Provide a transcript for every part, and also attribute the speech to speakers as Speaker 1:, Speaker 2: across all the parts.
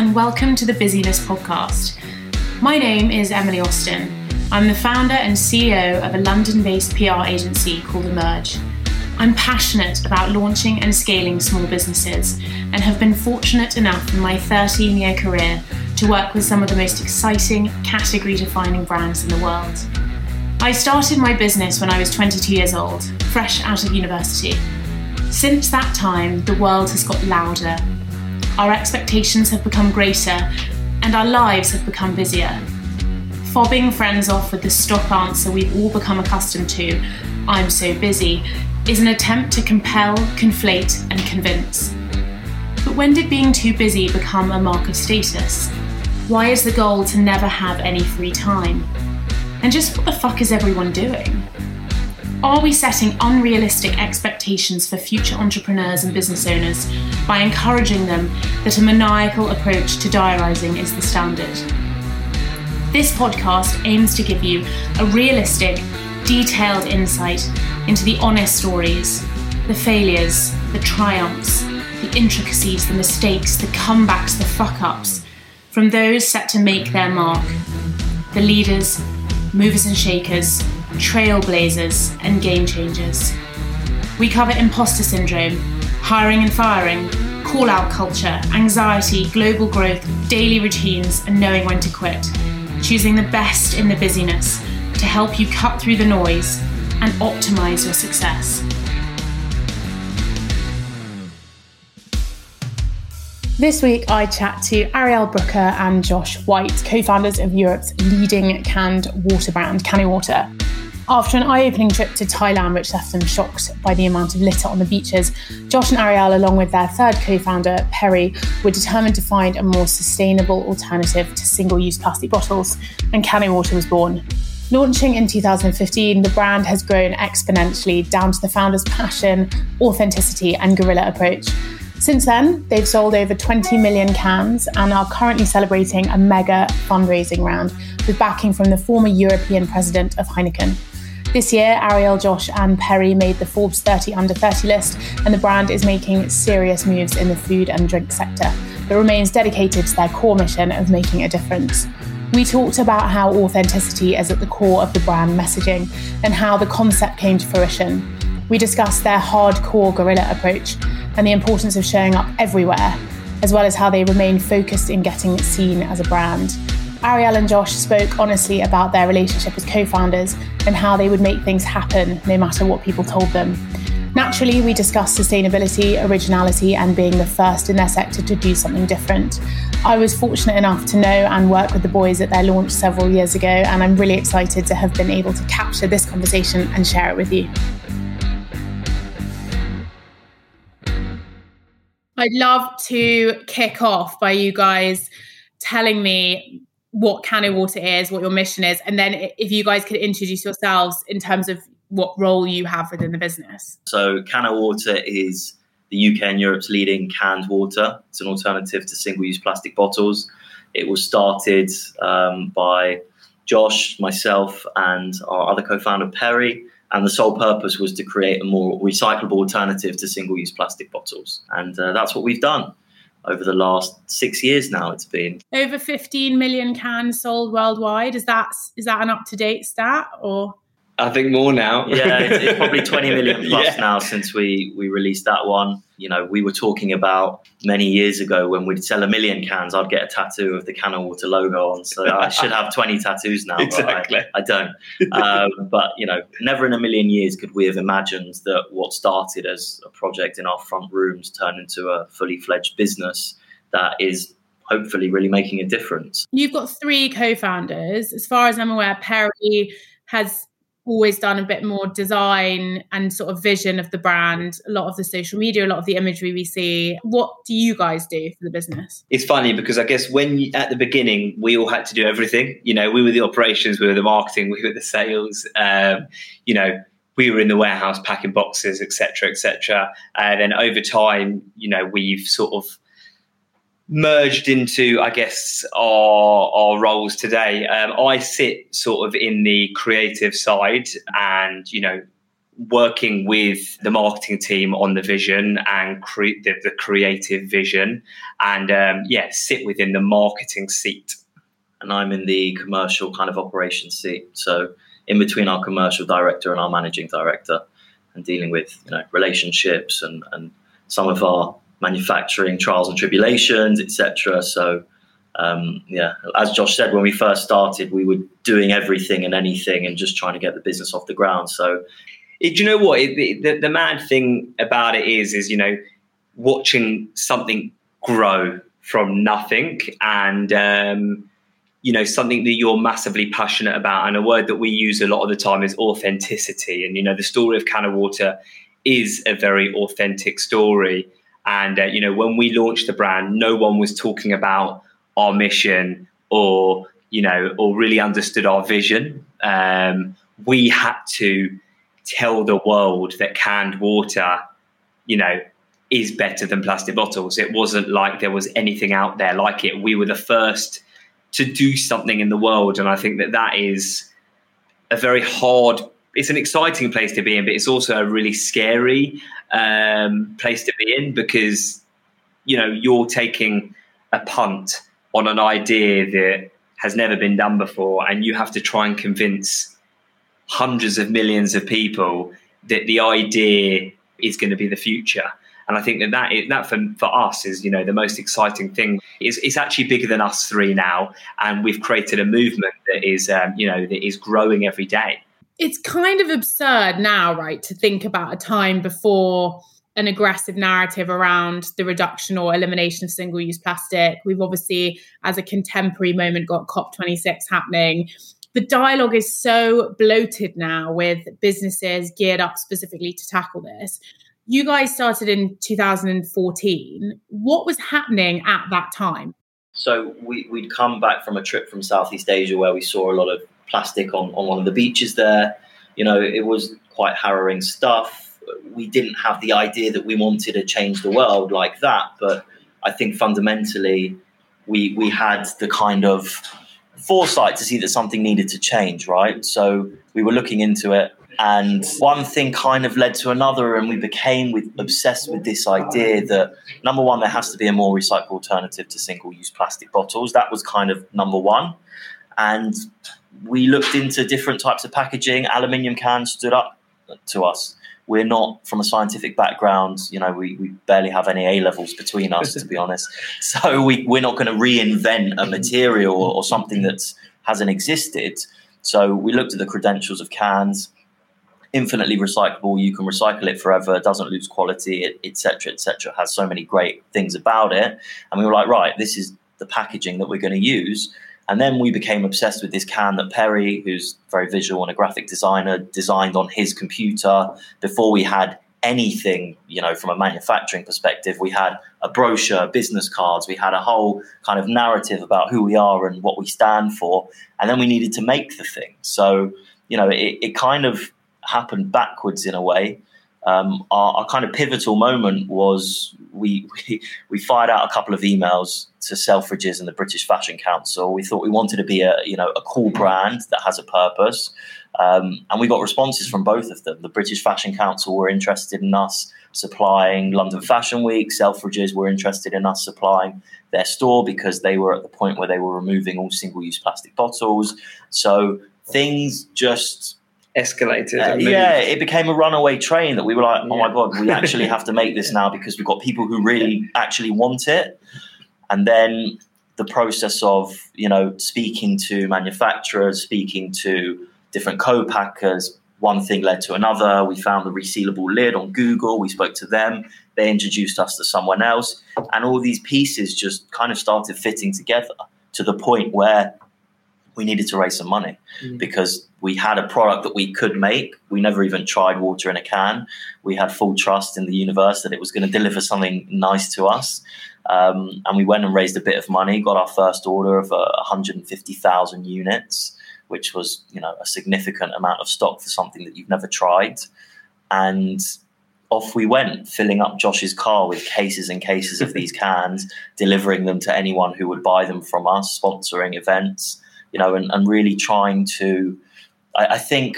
Speaker 1: and welcome to the Busi-ness Podcast. My name is Emily Austin. I'm the founder and CEO of a London based PR agency called Emerge. I'm passionate about launching and scaling small businesses and have been fortunate enough in my 13 year career to work with some of the most exciting, category defining brands in the world. I started my business when I was 22 years old, fresh out of university. Since that time, the world has got louder. Our expectations have become greater, and our lives have become busier. Fobbing friends off with the stock answer we've all become accustomed to, I'm so busy, is an attempt to compel, conflate, and convince. But when did being too busy become a mark of status? Why is the goal to never have any free time? And just what the fuck is everyone doing? Are we setting unrealistic expectations for future entrepreneurs and business owners by encouraging them that a maniacal approach to diarising is the standard? This podcast aims to give you a realistic, detailed insight into the honest stories, the failures, the triumphs, the intricacies, the mistakes, the comebacks, the fuck ups from those set to make their mark, the leaders, movers and shakers, trailblazers, and game changers. We cover imposter syndrome, hiring and firing, call out culture, anxiety, global growth, daily routines, and knowing when to quit. Choosing the best in the busyness to help you cut through the noise and optimize your success. This week, I chat to Ariel Booker and Josh White, co founders of Europe's leading canned water brand, CanO Water. After an eye opening trip to Thailand, which left them shocked by the amount of litter on the beaches, Josh and Ariel, along with their third co founder, Perry, were determined to find a more sustainable alternative to single use plastic bottles, and CanO Water was born. Launching in 2015, the brand has grown exponentially down to the founders' passion, authenticity, and guerrilla approach. Since then, they've sold over 20 million cans and are currently celebrating a mega fundraising round with backing from the former European president of Heineken. This year, Ariel, Josh, and Perry made the Forbes 30 under 30 list, and the brand is making serious moves in the food and drink sector, but remains dedicated to their core mission of making a difference. We talked about how authenticity is at the core of the brand messaging and how the concept came to fruition. We discussed their hardcore guerrilla approach and the importance of showing up everywhere, as well as how they remain focused in getting seen as a brand. Ariel and Josh spoke honestly about their relationship as co founders and how they would make things happen no matter what people told them. Naturally, we discussed sustainability, originality, and being the first in their sector to do something different. I was fortunate enough to know and work with the boys at their launch several years ago, and I'm really excited to have been able to capture this conversation and share it with you. I'd love to kick off by you guys telling me what CanO Water is, what your mission is, and then if you guys could introduce yourselves in terms of what role you have within the business.
Speaker 2: So, CanO Water is the UK and Europe's leading canned water. It's an alternative to single use plastic bottles. It was started um, by Josh, myself, and our other co founder, Perry. And the sole purpose was to create a more recyclable alternative to single use plastic bottles. And uh, that's what we've done over the last six years now it's been.
Speaker 1: Over 15 million cans sold worldwide. Is that is that an up-to-date stat or
Speaker 3: I think more now.
Speaker 2: yeah, it's, it's, probably 20 million plus yeah. now since we we released that one. You know, we were talking about many years ago when we'd sell a million cans, I'd get a tattoo of the CanO Water logo on. So I should have 20 tattoos now.
Speaker 3: Exactly.
Speaker 2: I, I, don't. Um, but you know, never in a million years could we have imagined that what started as a project in our front rooms turned into a fully fledged business that is hopefully really making a difference.
Speaker 1: You've got three co-founders. As far as I'm aware, Perry has always done a bit more design and sort of vision of the brand, a lot of the social media, a lot of the imagery we see. What do you guys do for the business?
Speaker 3: It's funny because I guess when you, at the beginning we all had to do everything. You know, we were the operations, we were the marketing, we were the sales. Um, you know, we were in the warehouse packing boxes, etc., etc. And then over time, you know, we've sort of merged into, I guess, our, our roles today. Um, I sit sort of in the creative side, and you know, working with the marketing team on the vision and cre- the, the creative vision, and um, yeah, sit within the marketing seat.
Speaker 2: And I'm in the commercial kind of operations seat. So in between our commercial director and our managing director, and dealing with you know relationships and and some of our manufacturing trials and tribulations, etc. So um, yeah, as Josh said, when we first started, we were doing everything and anything and just trying to get the business off the ground. So,
Speaker 3: do you know what? It, the, the mad thing about it is, is you know, watching something grow from nothing and um, you know something that you're massively passionate about. And a word that we use a lot of the time is authenticity. And you know, the story of CanO Water is a very authentic story. And uh, you know, when we launched the brand, no one was talking about our mission or you know or really understood our vision. Um, we had to tell the world that canned water you know is better than plastic bottles. It wasn't like there was anything out there like it. We were the first to do something in the world. And i think that that is a very hard it's an exciting place to be in but it's also a really scary um, place to be in because you know you're taking a punt on an idea that has never been done before, and you have to try and convince hundreds of millions of people that the idea is going to be the future. And I think that that, is, that for, for us is, you know, the most exciting thing. Is it's actually bigger than us three now, and we've created a movement that is, um, you know, that is growing every day.
Speaker 1: It's kind of absurd now, right, to think about a time before an aggressive narrative around the reduction or elimination of single use plastic. We've obviously, as a contemporary moment, got COP26 happening. The dialogue is so bloated now with businesses geared up specifically to tackle this. You guys started in 2014. What was happening at that time?
Speaker 2: So we, we'd come back from a trip from Southeast Asia where we saw a lot of plastic on, on one of the beaches there. You know, it was quite harrowing stuff we didn't have the idea that we wanted to change the world like that. But I think fundamentally, we we had the kind of foresight to see that something needed to change, right? So we were looking into it, and one thing kind of led to another, and we became with, obsessed with this idea that number one, there has to be a more recycled alternative to single-use plastic bottles. That was kind of number one, and we looked into different types of packaging. Aluminium cans stood up to us we're not from a scientific background. You know, we, we barely have any A levels between us, to be honest. So we, we're not going to reinvent a material or, or something that hasn't existed. So we looked at the credentials of cans, infinitely recyclable. You can recycle it forever. Doesn't lose quality, etc., etc. has so many great things about it. And we were like, right, this is the packaging that we're going to use. And then we became obsessed with this can that Perry, who's very visual and a graphic designer, designed on his computer before we had anything, you know, from a manufacturing perspective. We had a brochure, business cards, we had a whole kind of narrative about who we are and what we stand for. And then we needed to make the thing. So, you know, it, it kind of happened backwards in a way um, our, our, kind of pivotal moment was we, we, we fired out a couple of emails to Selfridges and the British Fashion Council. We thought we wanted to be a you know a cool brand that has a purpose, um, and we got responses from both of them. The British Fashion Council were interested in us supplying London Fashion Week. Selfridges were interested in us supplying their store because they were at the point where they were removing all single-use plastic bottles. So things just
Speaker 3: escalated.
Speaker 2: Uh, yeah, it became a runaway train that we were like, oh yeah. my god, we actually have to make this now because we've got people who really actually want it. And then the process of you know speaking to manufacturers, speaking to different co-packers. One thing led to another. We found the resealable lid on Google. We spoke to them. They introduced us to someone else, and all these pieces just kind of started fitting together to the point where we needed to raise some money mm. because we had a product that we could make. We never even tried water in a can. We had full trust in the universe that it was going to deliver something nice to us. Um, and we went and raised a bit of money, got our first order of uh, 150,000 units, which was you know a significant amount of stock for something that you've never tried. And off we went, filling up Josh's car with cases and cases of these cans, delivering them to anyone who would buy them from us, sponsoring events, you know, and, and really trying to I, I think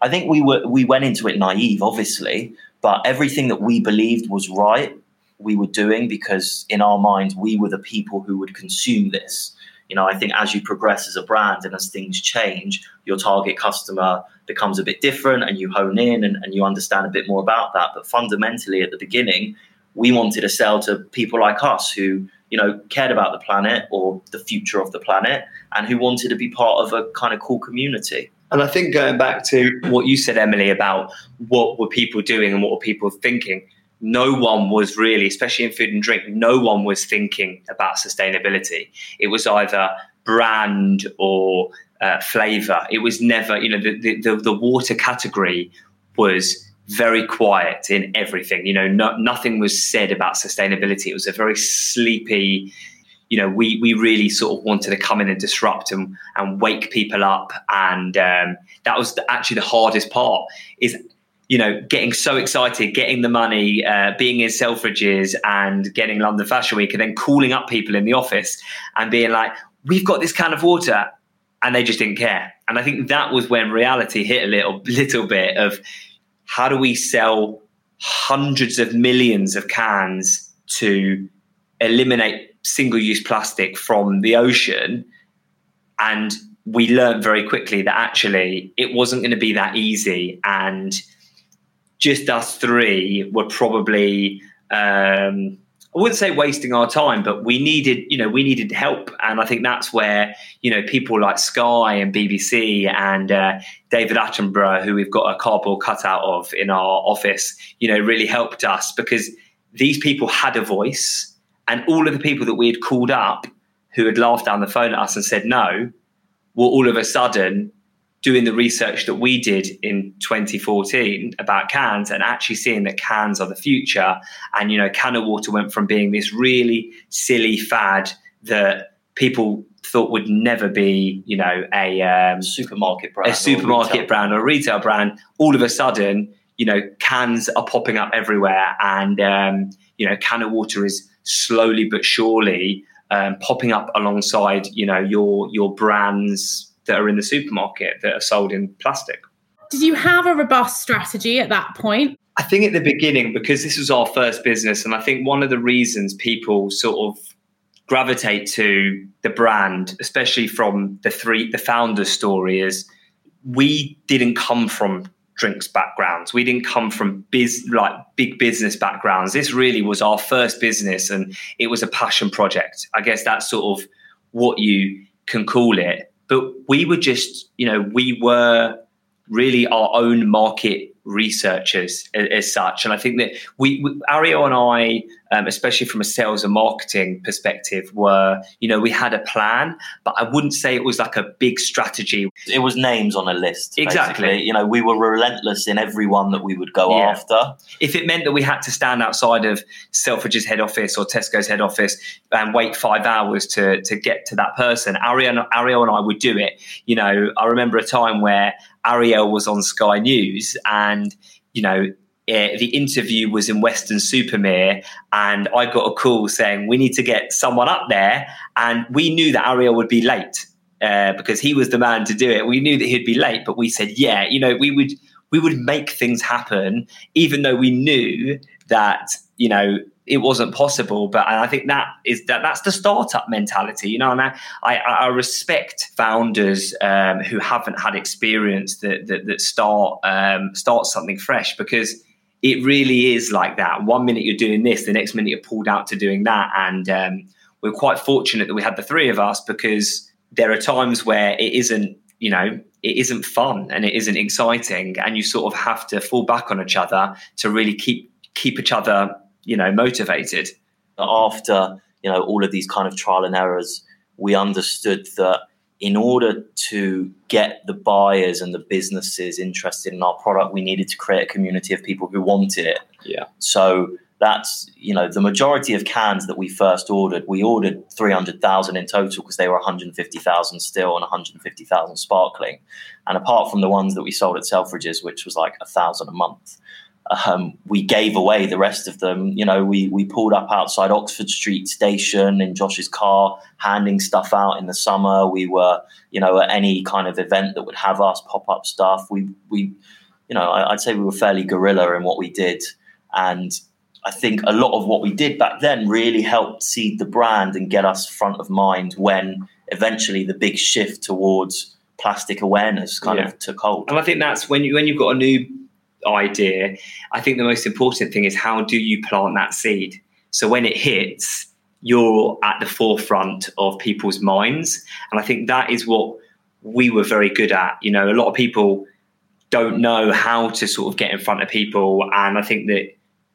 Speaker 2: I think we were we went into it naive, obviously, but everything that we believed was right, we were doing because in our minds we were the people who would consume this. You know, I think as you progress as a brand and as things change, your target customer becomes a bit different and you hone in and, and you understand a bit more about that. But fundamentally, at the beginning, we wanted to sell to people like us who you know cared about the planet or the future of the planet and who wanted to be part of a kind of cool community
Speaker 3: and I think going back to what you said, Emily, about what were people doing and what were people thinking, no one was really, especially in food and drink, no one was thinking about sustainability. It was either brand or uh, flavor. It was never, you know, the, the, the water category was very quiet in everything. You know, no, nothing was said about sustainability. It was a very sleepy, you know, we we really sort of wanted to come in and disrupt and and wake people up, and um, that was the, actually the hardest part. Is you know, getting so excited, getting the money, uh, being in Selfridges and getting London Fashion Week, and then calling up people in the office and being like, "We've got this can of water," and they just didn't care. And I think that was when reality hit a little little bit of how do we sell hundreds of millions of cans to eliminate single use plastic from the ocean? And we learned very quickly that actually it wasn't going to be that easy. And just us three were probably um, I wouldn't say wasting our time, but we needed, you know, we needed help, and I think that's where you know people like Sky and BBC and uh, David Attenborough, who we've got a cardboard cutout of in our office, you know, really helped us because these people had a voice, and all of the people that we had called up who had laughed down the phone at us and said no, were all of a sudden doing the research that we did in 2014 about cans and actually seeing that cans are the future. And you know can of water went from being this really silly fad that people thought would never be you know a um,
Speaker 2: supermarket brand
Speaker 3: a supermarket or brand or a retail brand. All of a sudden you know cans are popping up everywhere and um, you know can of water is slowly but surely um, popping up alongside you know your your brands that are in the supermarket that are sold in plastic.
Speaker 1: Did you have a robust strategy at that point?
Speaker 3: I think at the beginning, because this was our first business, and I think one of the reasons people sort of gravitate to the brand, especially from the three the founders' story, is we didn't come from drinks backgrounds. We didn't come from biz like big business backgrounds. This really was our first business, and it was a passion project. I guess that's sort of what you can call it. But we were just, you know, we were really our own market researchers as, as, such. And I think that we, we Ariel and I, um, especially from a sales and marketing perspective, were, you know, we had a plan, but I wouldn't say it was like a big strategy.
Speaker 2: It was names on a list.
Speaker 3: Exactly.
Speaker 2: Basically. You know, we were relentless in every one that we would go yeah. after.
Speaker 3: If it meant that we had to stand outside of Selfridges head office or Tesco's head office and wait five hours to, to get to that person, Ariel, Ariel and I would do it. You know, I remember a time where Ariel was on Sky News and, you know, uh, the interview was in Weston-super-Mare, and I got a call saying we need to get someone up there, and we knew that Ariel would be late uh, because he was the man to do it. We knew that he'd be late, but we said, yeah, you know, we would we would make things happen, even though we knew that you know it wasn't possible. But I think that is that that's the startup mentality, you know. And I I, I respect founders um, who haven't had experience that that, that start um, start something fresh because it really is like that. One minute you're doing this, the next minute you're pulled out to doing that, and um, we're quite fortunate that we had the three of us because there are times where it isn't, you know, it isn't fun and it isn't exciting, and you sort of have to fall back on each other to really keep keep each other you know motivated.
Speaker 2: After you know all of these kind of trial and errors we understood that in order to get the buyers and the businesses interested in our product we needed to create a community of people who wanted it.
Speaker 3: Yeah.
Speaker 2: So that's you know the majority of cans that we first ordered we ordered 300,000 in total because they were 150,000 still and 150,000 sparkling. And apart from the ones that we sold at Selfridges which was like a thousand a month um, we gave away the rest of them. You know, we we pulled up outside Oxford Street Station in Josh's car, handing stuff out in the summer. We were, you know, at any kind of event that would have us pop up stuff. We we, you know, I'd say we were fairly guerrilla in what we did, and I think a lot of what we did back then really helped seed the brand and get us front of mind when eventually the big shift towards plastic awareness kind yeah. of took hold.
Speaker 3: And I think that's when you when you've got a new idea, I think the most important thing is how do you plant that seed? So when it hits, you're at the forefront of people's minds. And I think that is what we were very good at. You know, a lot of people don't know how to sort of get in front of people. And I think that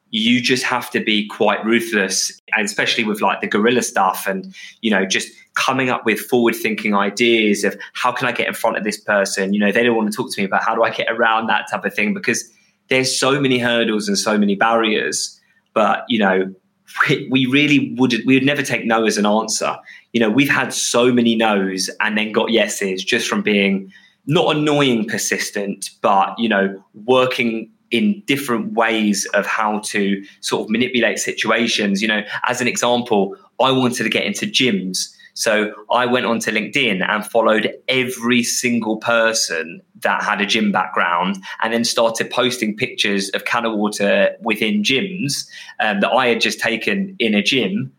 Speaker 3: you just have to be quite ruthless, and especially with like the guerrilla stuff and, you know, just coming up with forward thinking ideas of how can I get in front of this person? You know, they don't want to talk to me about how do I get around that type of thing because there's so many hurdles and so many barriers. But, you know, we, really would we would never take no as an answer. You know, we've had so many no's and then got yeses just from being not annoying persistent, but you know, working in different ways of how to sort of manipulate situations. You know, as an example, I wanted to get into gyms so I went onto LinkedIn and followed every single person that had a gym background and then started posting pictures of can of water within gyms um, that I had just taken in a gym.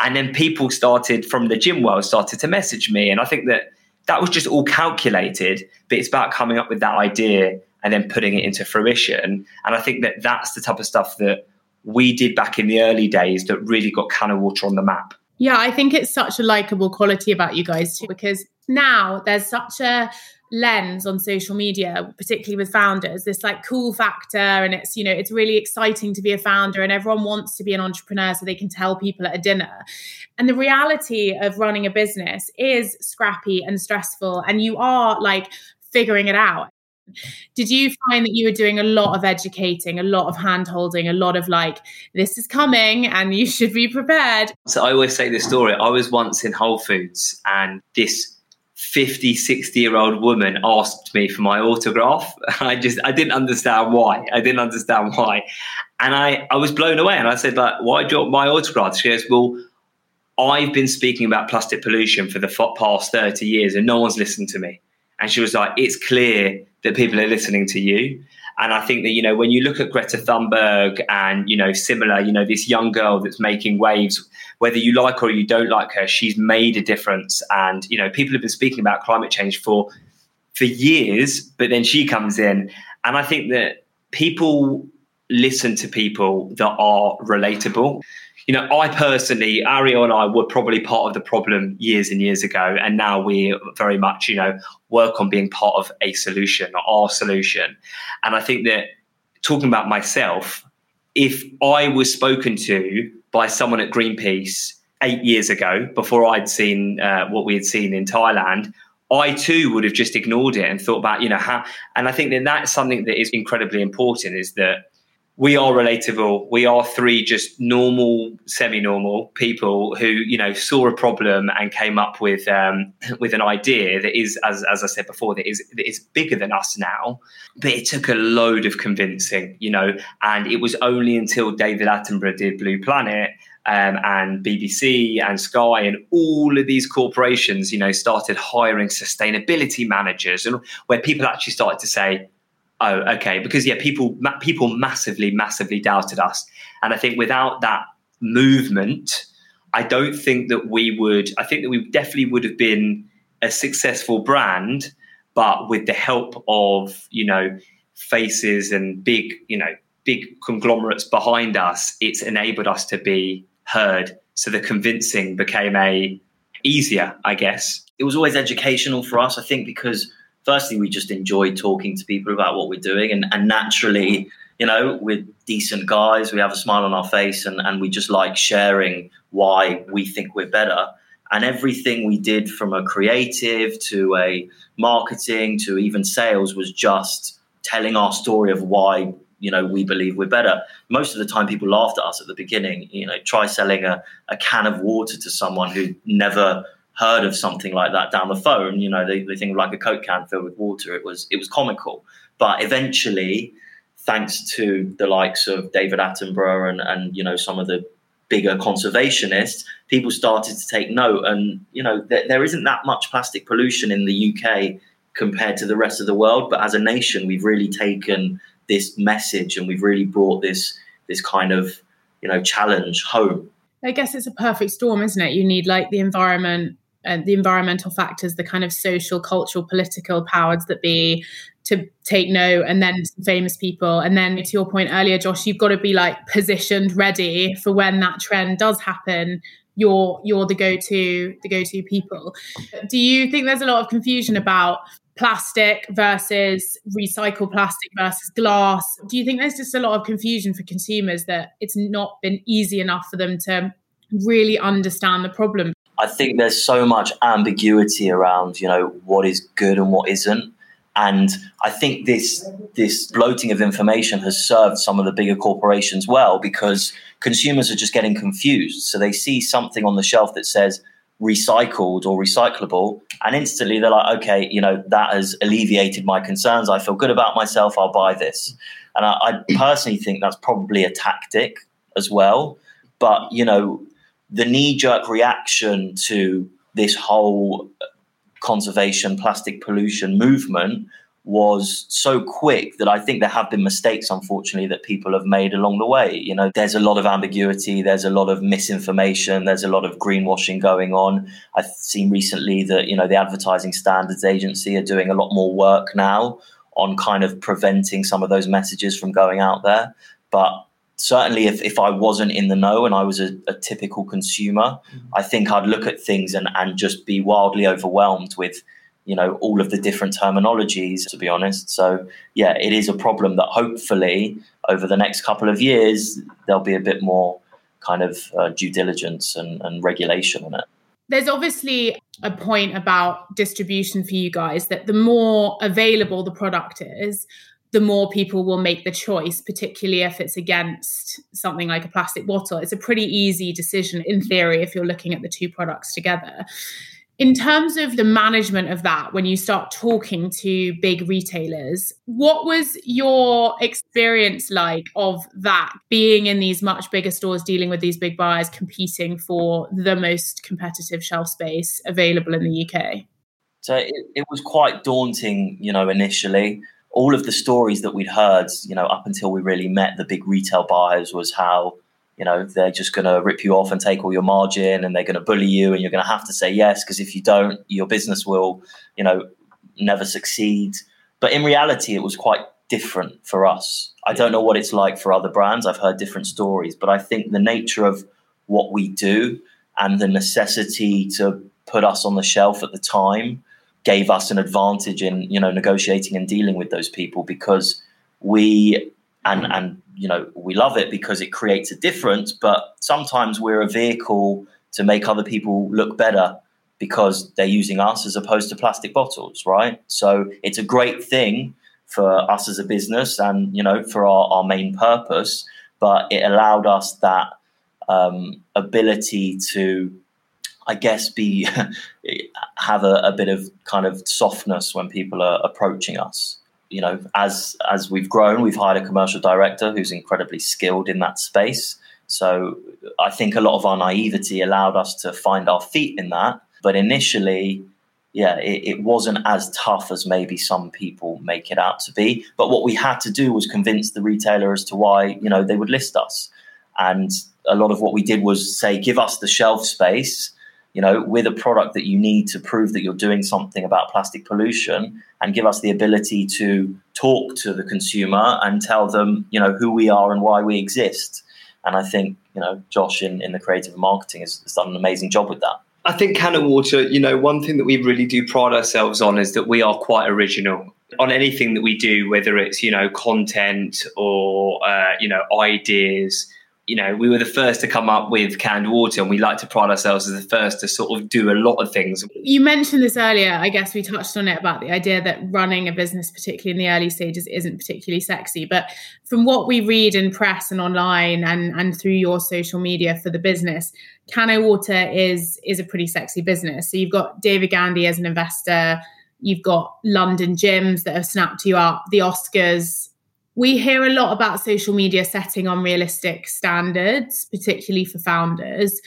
Speaker 3: And then people started from the gym world started to message me. And I think that that was just all calculated, but it's about coming up with that idea and then putting it into fruition. And I think that that's the type of stuff that we did back in the early days that really got can of water on the map.
Speaker 1: Yeah, I think it's such a likable quality about you guys too, because now there's such a lens on social media particularly with founders this like cool factor and it's you know it's really exciting to be a founder and everyone wants to be an entrepreneur so they can tell people at a dinner. And the reality of running a business is scrappy and stressful and you are like figuring it out did you find that you were doing a lot of educating, a lot of hand holding, a lot of like, this is coming and you should be prepared?
Speaker 3: So I always say this story. I was once in Whole Foods and this 50, 60 year old woman asked me for my autograph. I just, I didn't understand why. I didn't understand why. And I, I was blown away. And I said, like, why do you want my autograph? She goes, well, I've been speaking about plastic pollution for the past 30 years and no one's listened to me. And she was like, it's clear that people are listening to you. And I think that, you know, when you look at Greta Thunberg and, you know, similar, you know, this young girl that's making waves, whether you like her or you don't like her, she's made a difference. And, you know, people have been speaking about climate change for for years, but then she comes in. And I think that people listen to people that are relatable you know, I personally, Ariel and I were probably part of the problem years and years ago. And now we very much, you know, work on being part of a solution, our solution. And I think that talking about myself, if I was spoken to by someone at Greenpeace eight years ago, before I'd seen uh, what we had seen in Thailand, I too would have just ignored it and thought about, you know, how. And I think that that's something that is incredibly important is that we are relatable. We are three just normal, semi-normal people who, you know, saw a problem and came up with um, with an idea that is, as, as I said before, that is that is bigger than us now. But it took a load of convincing, you know, and it was only until David Attenborough did Blue Planet um, and BBC and Sky and all of these corporations, you know, started hiring sustainability managers, and where people actually started to say, oh, okay, because yeah, people people massively, massively doubted us, and I think without that movement, I don't think that we would. I think that we definitely would have been a successful brand, but with the help of you know faces and big you know big conglomerates behind us, it's enabled us to be heard. So the convincing became a easier, I guess.
Speaker 2: It was always educational for us, I think, because firstly, we just enjoy talking to people about what we're doing. And, and naturally, you know, we're decent guys. We have a smile on our face and, and we just like sharing why we think we're better. And everything we did from a creative to a marketing to even sales was just telling our story of why you know we believe we're better most of the time people laughed at us at the beginning you know try selling a, a can of water to someone who never heard of something like that down the phone, you know, they, they think of like a Coke can filled with water. It was it was comical. But eventually thanks to the likes of David Attenborough and, and you know some of the bigger conservationists, people started to take note. And you know th- there isn't that much plastic pollution in the UK compared to the rest of the world, but as a nation, we've really taken this message and we've really brought this this kind of you know challenge home.
Speaker 1: I guess it's a perfect storm, isn't it? You need like the environment and the environmental factors, the kind of social, cultural, political powers that be to take note, and then famous people. And then to your point earlier, Josh, you've got to be like positioned ready for when that trend does happen. You're you're the go-to the go-to people. Do you think there's a lot of confusion about plastic versus recycled plastic versus glass? Do you think there's just a lot of confusion for consumers that it's not been easy enough for them to really understand the problem?
Speaker 2: I think there's so much ambiguity around, you know, what is good and what isn't. And I think this this bloating of information has served some of the bigger corporations well because consumers are just getting confused. So they see something on the shelf that says recycled or recyclable, and instantly they're like, okay, you know, that has alleviated my concerns. I feel good about myself. I'll buy this. And I, I personally think that's probably a tactic as well. But you know, the knee jerk reaction to this whole conservation plastic pollution movement was so quick that I think there have been mistakes, unfortunately, that people have made along the way. You know, there's a lot of ambiguity, there's a lot of misinformation, there's a lot of greenwashing going on. I've seen recently that, you know, the Advertising Standards Agency are doing a lot more work now on kind of preventing some of those messages from going out there. But certainly if, if I wasn't in the know and I was a, a typical consumer, mm-hmm. I think I'd look at things and, and just be wildly overwhelmed with, you know, all of the different terminologies, to be honest. So, yeah, it is a problem that hopefully over the next couple of years, there'll be a bit more kind of uh, due diligence and, and regulation on it.
Speaker 1: There's obviously a point about distribution for you guys that the more available the product is, the more people will make the choice, particularly if it's against something like a plastic bottle. It's a pretty easy decision in theory if you're looking at the two products together. In terms of the management of that, when you start talking to big retailers, what was your experience like of that being in these much bigger stores, dealing with these big buyers, competing for the most competitive shelf space available in the UK?
Speaker 2: So it, it was quite daunting, you know, initially all of the stories that we'd heard, you know, up until we really met the big retail buyers was how, you know, they're just going to rip you off and take all your margin and they're going to bully you and you're going to have to say yes because if you don't, your business will, you know, never succeed. But in reality, it was quite different for us. I don't know what it's like for other brands. I've heard different stories, but I think the nature of what we do and the necessity to put us on the shelf at the time gave us an advantage in you know negotiating and dealing with those people because we and and you know we love it because it creates a difference but sometimes we're a vehicle to make other people look better because they're using us as opposed to plastic bottles right? So it's a great thing for us as a business and you know for our, our main purpose but it allowed us that um, ability to I guess, be have a, a, bit of kind of softness when people are approaching us. You know, as as we've grown, we've hired a commercial director who's incredibly skilled in that space. So I think a lot of our naivety allowed us to find our feet in that. But initially, yeah, it, it wasn't as tough as maybe some people make it out to be. But what we had to do was convince the retailer as to why you know they would list us. And a lot of what we did was say, give us the shelf space you know, with a product that you need to prove that you're doing something about plastic pollution and give us the ability to talk to the consumer and tell them, you know, who we are and why we exist. And I think, you know, Josh in, in the creative marketing has, has done an amazing job with that.
Speaker 3: I think CanO Water, you know, one thing that we really do pride ourselves on is that we are quite original on anything that we do, whether it's, you know, content or, uh, you know, ideas you know, we were the first to come up with canned water, and we like to pride ourselves as the first to sort of do a lot of things.
Speaker 1: You mentioned this earlier. I guess we touched on it about the idea that running a business, particularly in the early stages, isn't particularly sexy. But from what we read in press and online, and and through your social media for the business, CanO Water is is a pretty sexy business. So you've got David Gandy as an investor. You've got London gyms that have snapped you up, the Oscars we hear a lot about social media setting unrealistic standards, particularly for founders.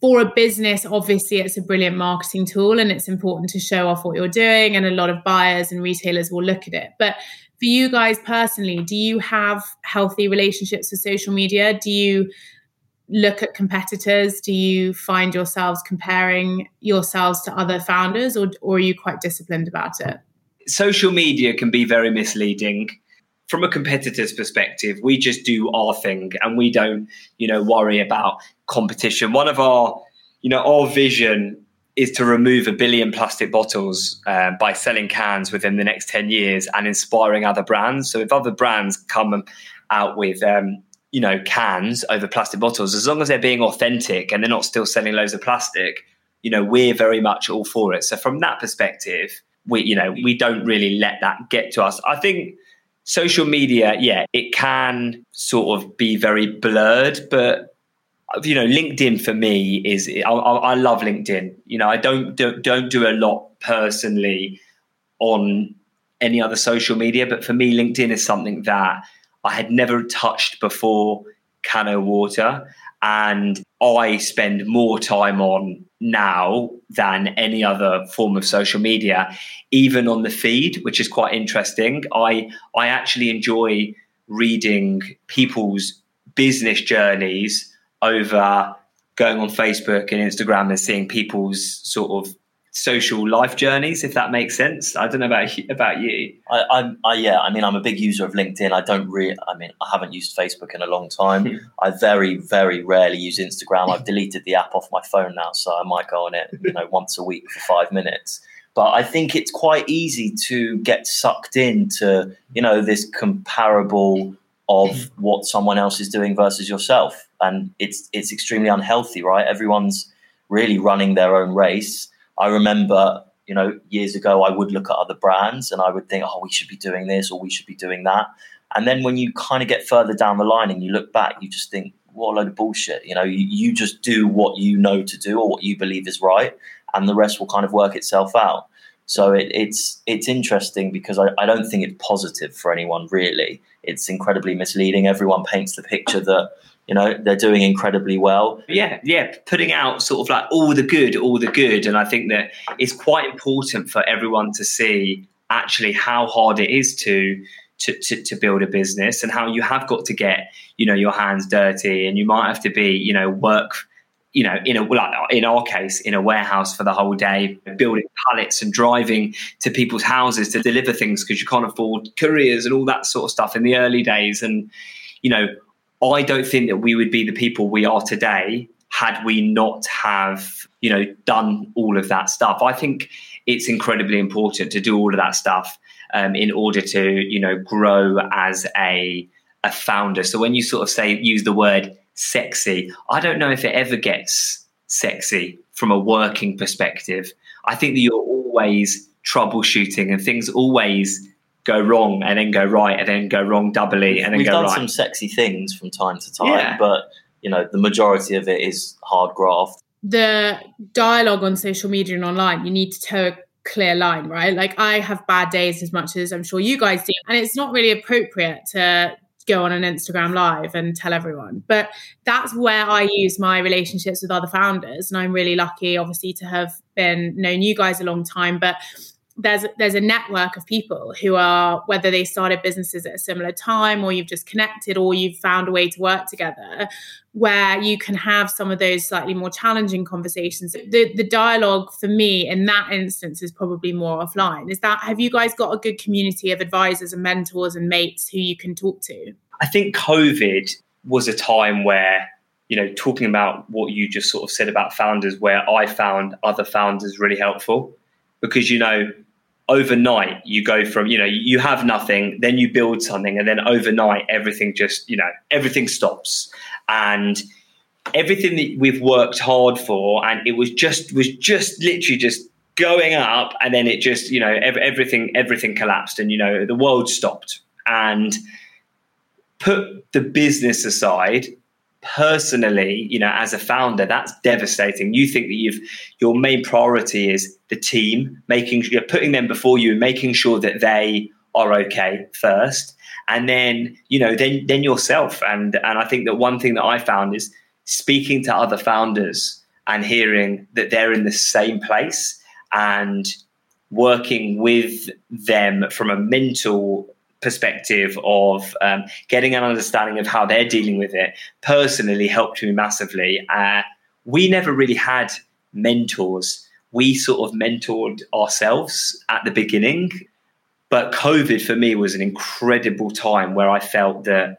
Speaker 1: For a business, obviously, it's a brilliant marketing tool and it's important to show off what you're doing. And a lot of buyers and retailers will look at it. But for you guys personally, do you have healthy relationships with social media? Do you look at competitors? Do you find yourselves comparing yourselves to other founders or, or are you quite disciplined about it?
Speaker 3: Social media can be very misleading from a competitor's perspective, we just do our thing and we don't, you know, worry about competition. One of our, you know, our vision is to remove a billion plastic bottles uh, by selling cans within the next 10 years and inspiring other brands. So if other brands come out with, um, you know, cans over plastic bottles, as long as they're being authentic and they're not still selling loads of plastic, you know, we're very much all for it. So from that perspective, we, you know, we don't really let that get to us. I think social media, yeah, it can sort of be very blurred, but you know, LinkedIn for me is I, I love LinkedIn. You know, I don't, don't don't do a lot personally on any other social media, but for me, LinkedIn is something that I had never touched before CanO Water, and I spend more time on now than any other form of social media, even on the feed, which is quite interesting. I I actually enjoy reading people's business journeys over going on Facebook and Instagram and seeing people's sort of social life journeys, if that makes sense. I don't know about about you.
Speaker 2: I, I'm, I, yeah, I mean, I'm a big user of LinkedIn. I don't really, I mean, I haven't used Facebook in a long time. Hmm. I very, very rarely use Instagram. I've deleted the app off my phone now, so I might go on it, you know, once a week for five minutes. But I think it's quite easy to get sucked into, you know, this comparable of what someone else is doing versus yourself, and it's it's extremely unhealthy, right? Everyone's really running their own race I remember, you know, years ago, I would look at other brands and I would think, oh, we should be doing this or we should be doing that. And then when you kind of get further down the line and you look back, you just think, what a load of bullshit. You know, you, you just do what you know to do or what you believe is right, and the rest will kind of work itself out. So it, it's it's interesting because I, I don't think it's positive for anyone really. It's incredibly misleading. Everyone paints the picture that you know they're doing incredibly well.
Speaker 3: Yeah yeah putting out sort of like all the good all the good. And i think that it's quite important for everyone to see actually how hard it is to to, to, to build a business and how you have got to get you know your hands dirty. And you might have to be you know work you know, in a like in our case, in a warehouse for the whole day, building pallets and driving to people's houses to deliver things because you can't afford couriers and all that sort of stuff in the early days. And you know, I don't think that we would be the people we are today had we not have you know done all of that stuff. I think it's incredibly important to do all of that stuff um, in order to you know grow as a a founder. So when you sort of say use the word sexy, I don't know if it ever gets sexy from a working perspective. I think that you're always troubleshooting and things always go wrong and then go right and then go wrong doubly and then
Speaker 2: We've
Speaker 3: go
Speaker 2: done
Speaker 3: right.
Speaker 2: some sexy things from time to time,
Speaker 3: Yeah.
Speaker 2: but you know the majority of it is hard graft.
Speaker 1: the dialogue on social media and online, you need to toe a clear line, right? Like I have bad days as much as I'm sure you guys do. And it's not really appropriate to go on an Instagram live and tell everyone. But that's where I use my relationships with other founders. And I'm really lucky, obviously, to have been known you guys a long time. But there's there's a network of people who are whether they started businesses at a similar time or you've just connected or you've found a way to work together where you can have some of those slightly more challenging conversations. The the dialogue for me in that instance is probably more offline. Is that have you guys got a good community of advisors and mentors and mates who you can talk to?
Speaker 3: I think COVID was a time where, you know, talking about what you just sort of said about founders, where I found other founders really helpful. Because, you know, overnight you go from, you know, you have nothing, then you build something, and then overnight everything just, you know, everything stops. And everything that we've worked hard for, and it was just, was just literally just going up, and then it just, you know, ev- everything, everything collapsed, and, you know, the world stopped. And, put the business aside personally you know as a founder that's devastating. You think that you've your main priority is the team making you're putting them before you making sure that they are okay first. And then you know then then yourself. And and i think that one thing that i found is speaking to other founders and hearing that they're in the same place and working with them from a mental perspective of um, getting an understanding of how they're dealing with it personally helped me massively. Uh, we never really had mentors. We sort of mentored ourselves at the beginning but COVID for me was an incredible time where I felt that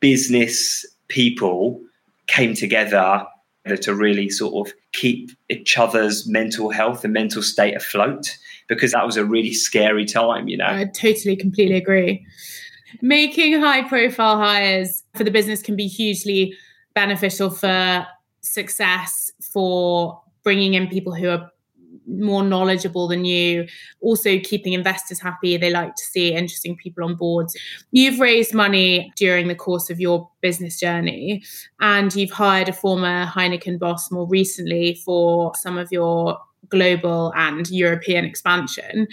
Speaker 3: business people came together Uh, to really sort of keep each other's mental health and mental state afloat because that was a really scary time, you know.
Speaker 1: I totally, completely agree. Making high profile hires for the business can be hugely beneficial for success, for bringing in people who are more knowledgeable than you. Also keeping investors happy they like to see interesting people on boards. You've raised money during the course of your business journey and you've hired a former heineken boss more recently for some of your global and european expansion.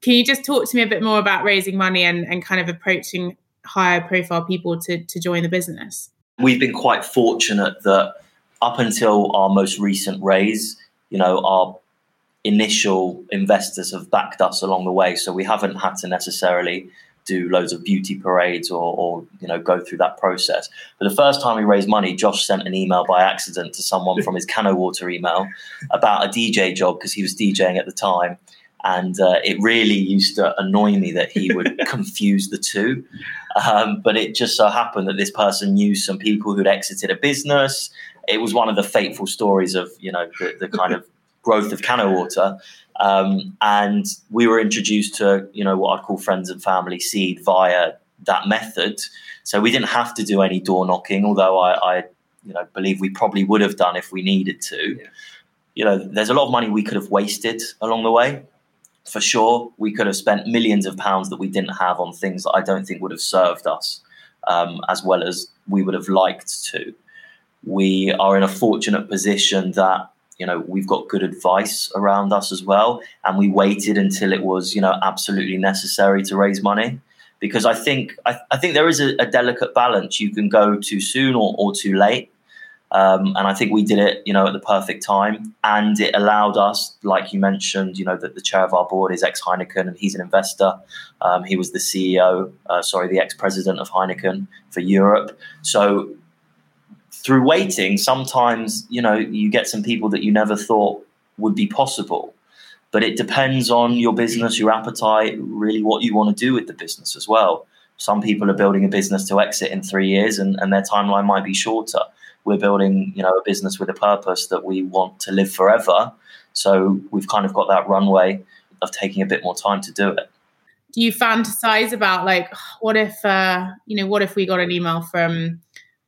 Speaker 1: Can you just talk to me a bit more about raising money and, and kind of approaching higher profile people to, to join the business?
Speaker 2: We've been quite fortunate that up until our most recent raise you know our initial investors have backed us along the way. So we haven't had to necessarily do loads of beauty parades or, or, you know go through that process. But the first time we raised money, Josh sent an email by accident to someone from his CanO Water email about a DJ job because he was DJing at the time. And uh, it really used to annoy me that he would confuse the two. Um, but it just so happened that this person knew some people who'd exited a business. It was one of the fateful stories of you know the, the kind of growth of CanO Water. Um, and we were introduced to, you know, what I'd call friends and family seed via that method. So we didn't have to do any door knocking, although I, I you know, believe we probably would have done if we needed to. Yeah. You know, there's a lot of money we could have wasted along the way. For sure, we could have spent millions of pounds that we didn't have on things that I don't think would have served us um, as well as we would have liked to. We are in a fortunate position that you know we've got good advice around us as well. And we waited until it was you know absolutely necessary to raise money. Because i think i, I think there is a, a, delicate balance. You can go too soon or, or too late. Um, and i think we did it you know at the perfect time. And it allowed us like you mentioned you know that the chair of our board is ex heineken and he's an investor. Um, he was the ceo uh, sorry the ex-president of heineken for europe. So through waiting, sometimes you know you get some people that you never thought would be possible. But it depends on your business, your appetite, really what you want to do with the business as well. Some people are building a business to exit in three years, and, and their timeline might be shorter. We're building, you know, a business with a purpose that we want to live forever. So we've kind of got that runway of taking a bit more time to do it
Speaker 1: do you fantasize about like what if uh you know what if we got an email from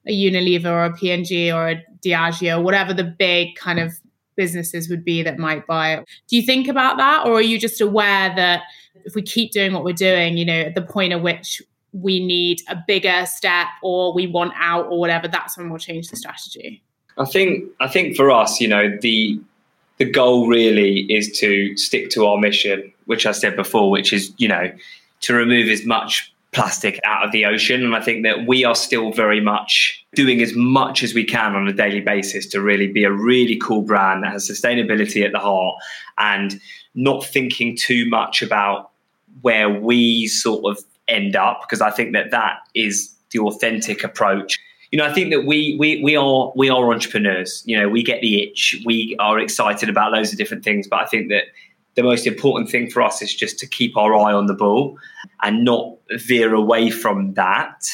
Speaker 1: a Unilever or a P&G or a Diageo, whatever the big kind of businesses would be that might buy it. Do you think about that, or are you just aware that if we keep doing what we're doing, you know, at the point at which we need a bigger step or we want out or whatever, that's when we'll change the strategy?
Speaker 3: I think I think for us, you know, the the goal really is to stick to our mission, which I said before, which is, you know, to remove as much plastic out of the ocean. And I think that we are still very much doing as much as we can on a daily basis to really be a really cool brand that has sustainability at the heart and not thinking too much about where we sort of end up because I think that that is the authentic approach. You know, I think that we we we are we are entrepreneurs. You know, we get the itch. We are excited about loads of different things, but I think that the most important thing for us is just to keep our eye on the ball and not veer away from that.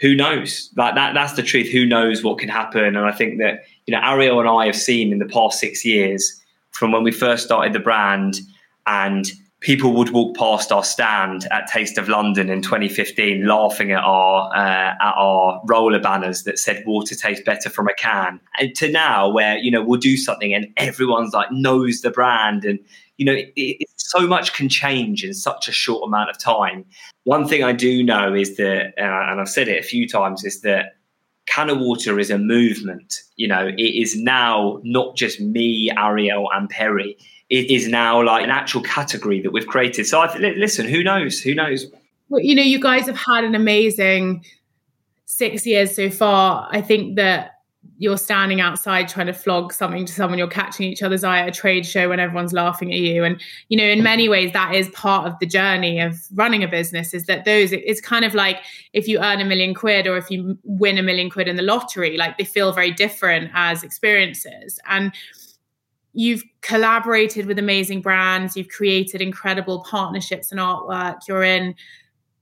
Speaker 3: Who knows? Like that that's the truth. Who knows what can happen? And I think that, you know, Ariel and I have seen in the past six years from when we first started the brand and people would walk past our stand at Taste of London in 2015, laughing at our uh, at our roller banners that said "Water tastes better from a can," and to now where you know we'll do something and everyone's like knows the brand and you know, it, it, so much can change in such a short amount of time. One thing I do know is that, and I've said it a few times, is that CanO Water is a movement. You know, it is now not just me, Ariel, and Perry. It is now like an actual category that we've created. So I th- listen, who knows? Who knows?
Speaker 1: Well, you know, you guys have had an amazing six years so far. I think that you're standing outside trying to flog something to someone you're catching each other's eye at a trade show when everyone's laughing at you and you know in many ways that is part of the journey of running a business is that those it's kind of like if you earn a million quid or if you win a million quid in the lottery like they feel very different as experiences and you've collaborated with amazing brands you've created incredible partnerships and artwork you're in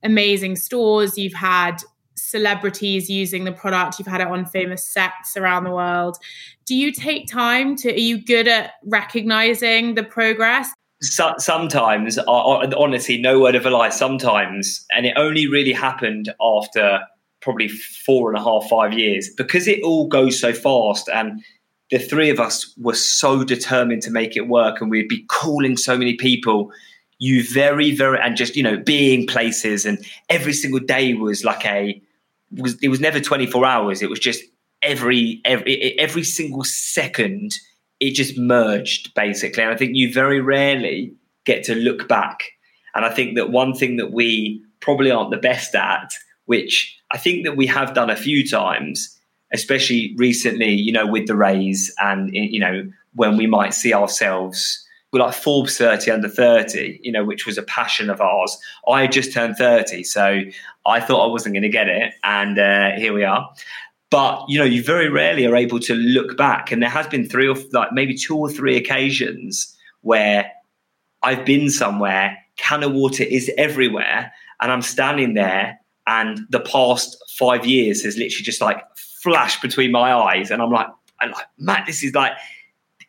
Speaker 1: amazing stores you've had celebrities using the product you've had it on famous sets around the world. Do you take time to are you good at recognizing the progress?
Speaker 3: So, sometimes honestly no word of a lie sometimes and it only really happened after probably four and a half five years because it all goes so fast and the three of us were so determined to make it work and we'd be calling so many people. You very very and just you know being places and every single day was like a was it was never 24 hours. It was just every every every single second it just merged basically. And i think you very rarely get to look back. And i think that one thing that we probably aren't the best at which i think that we have done a few times especially recently you know with the raise and you know when we might see ourselves we're like Forbes 30 under 30, you know, which was a passion of ours. I just turned 30, so I thought I wasn't going to get it, and uh, here we are. But you know, you very rarely are able to look back, and there has been three or like maybe two or three occasions where I've been somewhere, CanO Water is everywhere, and I'm standing there, and the past five years has literally just like flashed between my eyes, and I'm like, I'm like, Matt, this is like,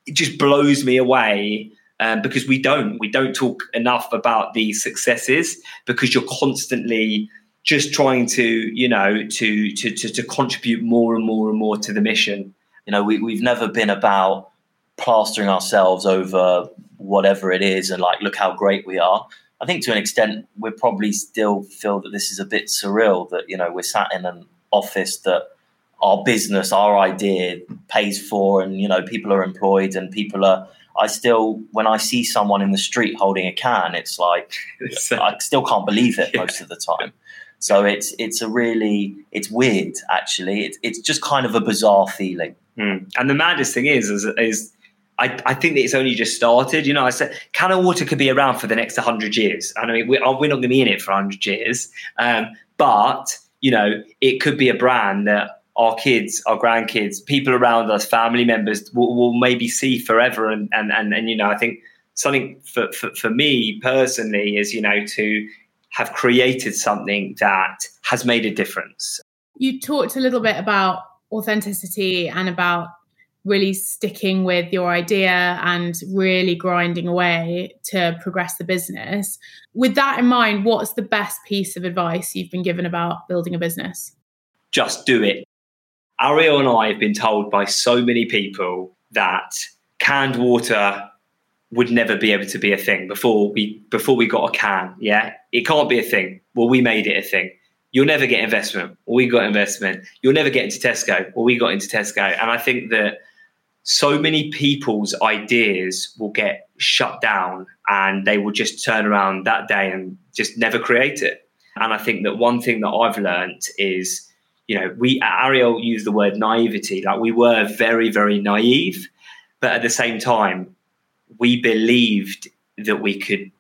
Speaker 3: it just blows me away um, because we don't we don't talk enough about the successes because you're constantly just trying to you know to to to, to contribute more and more and more to the mission.
Speaker 2: You know we, we've never been about plastering ourselves over whatever it is and like look how great we are. I think to an extent we probably still feel that this is a bit surreal that you know we're sat in an office that our business our idea pays for and you know people are employed and people are I still, when I see someone in the street holding a can, it's like I still can't believe it yeah. most of the time. So it's it's a really it's weird actually. It's it's just kind of a bizarre feeling.
Speaker 3: Mm. And the maddest thing is is, is I, I think that it's only just started. You know, I said CanO Water could be around for the next hundred years. I mean, we're, we're not going to be in it for hundred years, um, but you know, it could be a brand that our kids, our grandkids, people around us, family members will, will maybe see forever. And, and, and, and, you know, I think something for, for, for me personally is, you know, to have created something that has made a difference.
Speaker 1: You talked a little bit about authenticity and about really sticking with your idea and really grinding away to progress the business. With that in mind, what's the best piece of advice you've been given about building a business?
Speaker 3: Just do it. Ariel and I have been told by so many people that canned water would never be able to be a thing before we before we got a can. Yeah, it can't be a thing. Well, we made it a thing. You'll never get investment. Well, we got investment. You'll never get into Tesco. Well, we got into Tesco. And I think that so many people's ideas will get shut down and they will just turn around that day and just never create it. And I think that one thing that I've learned is you know, we Ariel used the word naivety, like we were very, very naive, but at the same time, we believed that we could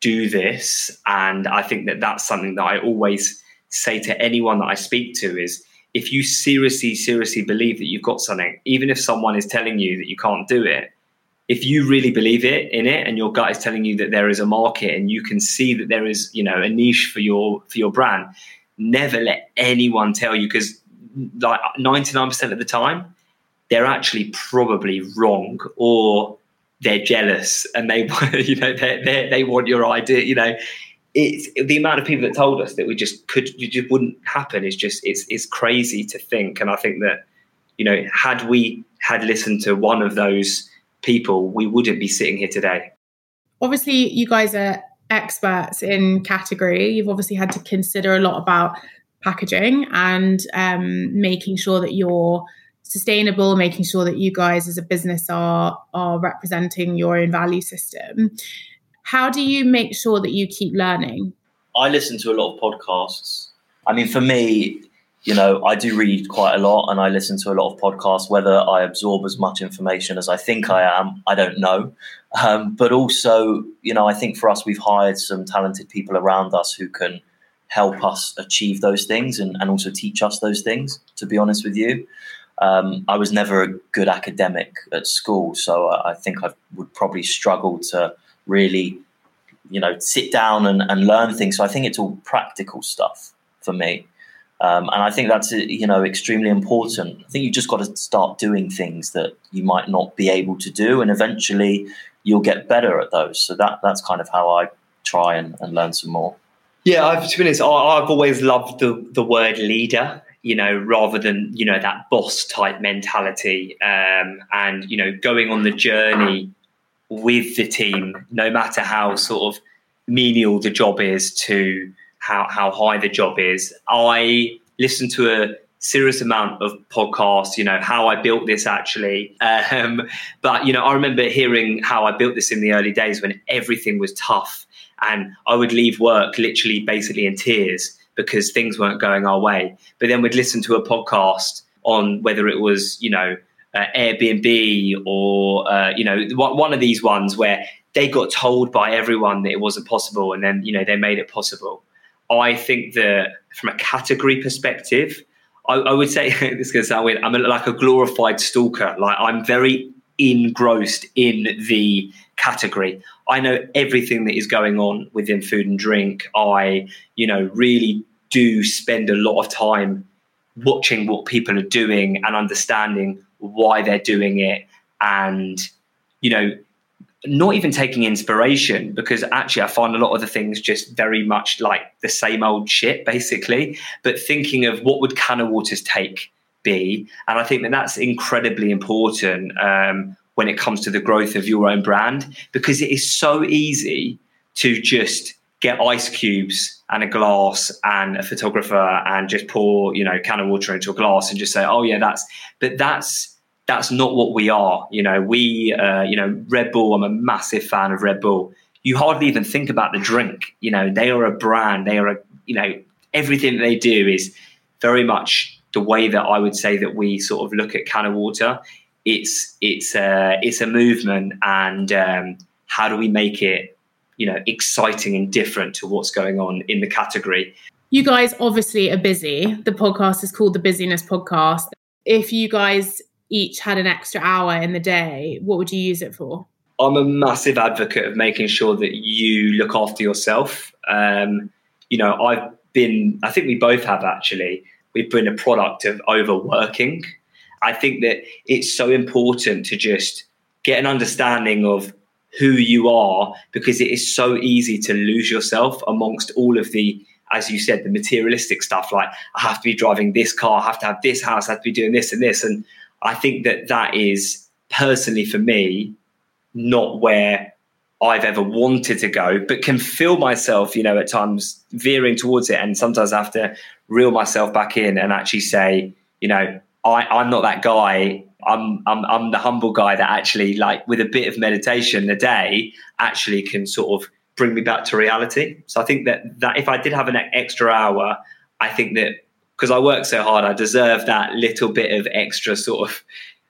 Speaker 3: do this, and I think that that's something that I always say to anyone that I speak to is if you seriously, seriously believe that you've got something, even if someone is telling you that you can't do it, if you really believe it in it and your gut is telling you that there is a market and you can see that there is, you know, a niche for your for your brand, never let anyone tell you because like 99% of the time they're actually probably wrong or they're jealous and they you know they they they want your idea you know. It's the amount of people that told us that we just could you just wouldn't happen is just it's it's crazy to think. And i think that you know had we had listened to one of those people we wouldn't be sitting here today.
Speaker 1: Obviously you guys are experts in category, you've obviously had to consider a lot about packaging and um, making sure that you're sustainable, making sure that you guys as a business are are representing your own value system. How do you make sure that you keep learning?
Speaker 2: I listen to a lot of podcasts. I mean, for me, you know, I do read quite a lot and I listen to a lot of podcasts. Whether I absorb as much information as I think I am, I don't know. Um, but also, you know, I think for us, we've hired some talented people around us who can help us achieve those things and, and also teach us those things, to be honest with you. Um, I was never a good academic at school, so I think I would probably struggle to really, you know, sit down and, and learn things. So I think it's all practical stuff for me. Um, and I think that's you know extremely important. I think you just got to start doing things that you might not be able to do, and eventually you'll get better at those. So that that's kind of how I try and, and learn some more.
Speaker 3: Yeah, I've, to be honest, I've always loved the the word leader. You know, rather than you know that boss type mentality, um, and you know going on the journey with the team, no matter how sort of menial the job is to how how high the job is. I listen to a serious amount of podcasts, you know, how I built this actually. Um, but, you know, I remember hearing how I built this in the early days when everything was tough and I would leave work literally basically in tears because things weren't going our way. But then we'd listen to a podcast on whether it was, you know, uh, Airbnb or, uh, you know, one of these ones where they got told by everyone that it wasn't possible and then, you know, they made it possible. I think that from a category perspective, I, I would say this is going to sound weird. I'm a, like a glorified stalker. Like I'm very engrossed in the category. I know everything that is going on within food and drink. I, you know, really do spend a lot of time watching what people are doing and understanding why they're doing it and you know not even taking inspiration because actually I find a lot of the things just very much like the same old shit, basically. But thinking of what would CanO Water's take be, and I think that that's incredibly important um, when it comes to the growth of your own brand because it is so easy to just get ice cubes and a glass and a photographer and just pour you know can of water into a glass and just say oh yeah that's but that's that's not what we are. You know, we, uh, you know, Red Bull. I'm a massive fan of Red Bull. You hardly even think about the drink. You know, they are a brand. They are a, you know, everything they do is very much the way that I would say that we sort of look at CanO Water. It's it's a it's a movement, and um, how do we make it, you know, exciting and different to what's going on in the category?
Speaker 1: You guys obviously are busy. The podcast is called the Busi-ness Podcast. If you guys each had an extra hour in the day, what would you use it for?
Speaker 3: I'm a massive advocate of making sure that you look after yourself. Um, you know, I've been, I think we both have actually, we've been a product of overworking. I think that it's so important to just get an understanding of who you are because it is so easy to lose yourself amongst all of the as you said the materialistic stuff like i have to be driving this car i have to have this house i have to be doing this and this and I think that that is personally for me not where I've ever wanted to go, but can feel myself, you know, at times veering towards it. And sometimes I have to reel myself back in and actually say, you know, I, I'm not that guy. I'm, I'm, I'm the humble guy that actually, like, with a bit of meditation a day, actually can sort of bring me back to reality. So I think that, that if I did have an extra hour, I think that because I work so hard, I deserve that little bit of extra sort of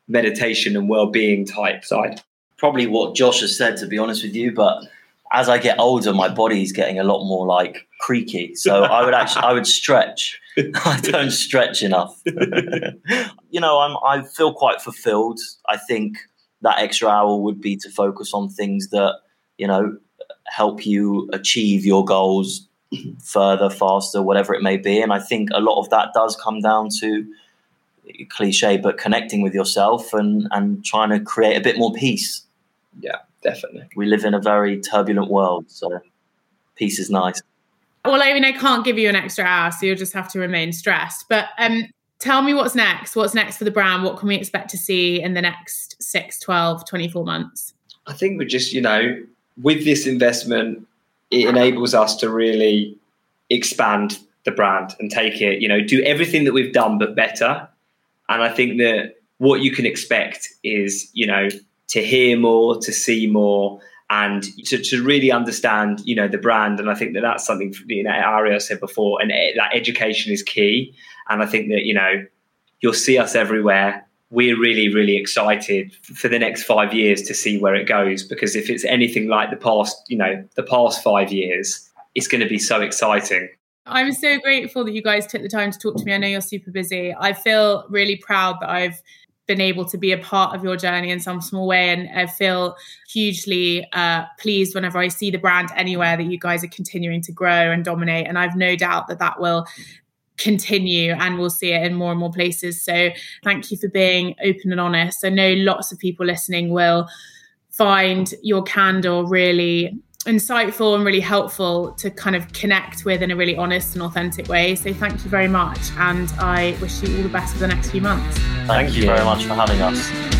Speaker 3: meditation and well-being type side.
Speaker 2: Probably what Josh has said, to be honest with you, but as I get older, my body's getting a lot more like creaky. So I would actually, I would stretch. I don't stretch enough. you know, I'm, I feel quite fulfilled. I think that extra hour would be to focus on things that you know help you achieve your goals further, faster, whatever it may be. And I think a lot of that does come down to cliche, but connecting with yourself and, and trying to create a bit more peace.
Speaker 3: Yeah, definitely.
Speaker 2: We live in a very turbulent world, so peace is nice.
Speaker 1: Well, I mean, I can't give you an extra hour, so you'll just have to remain stressed. But um, tell me what's next. What's next for the brand? What can we expect to see in the next 6, 12, 24 months?
Speaker 3: I think we're just, you know, with this investment, it enables us to really expand the brand and take it, you know, do everything that we've done but better. And I think that what you can expect is, you know, to hear more, to see more, and to, to really understand, you know, the brand. And I think that that's something you know Ariel said before, and that education is key. And I think that you know you'll see us everywhere. We're really, really excited for the next five years to see where it goes. Because if it's anything like the past, you know, the past five years, it's going to be so exciting.
Speaker 1: I'm so grateful that you guys took the time to talk to me. I know you're super busy. I feel really proud that I've been able to be a part of your journey in some small way. And I feel hugely uh, pleased whenever I see the brand anywhere that you guys are continuing to grow and dominate. And I've no doubt that that will continue and we'll see it in more and more places. So thank you for being open and honest. I know lots of people listening will find your candor really insightful and really helpful to kind of connect with in a really honest and authentic way. So thank you very much. And I wish you all the best for the next few months.
Speaker 2: Thank, thank you very much for having us.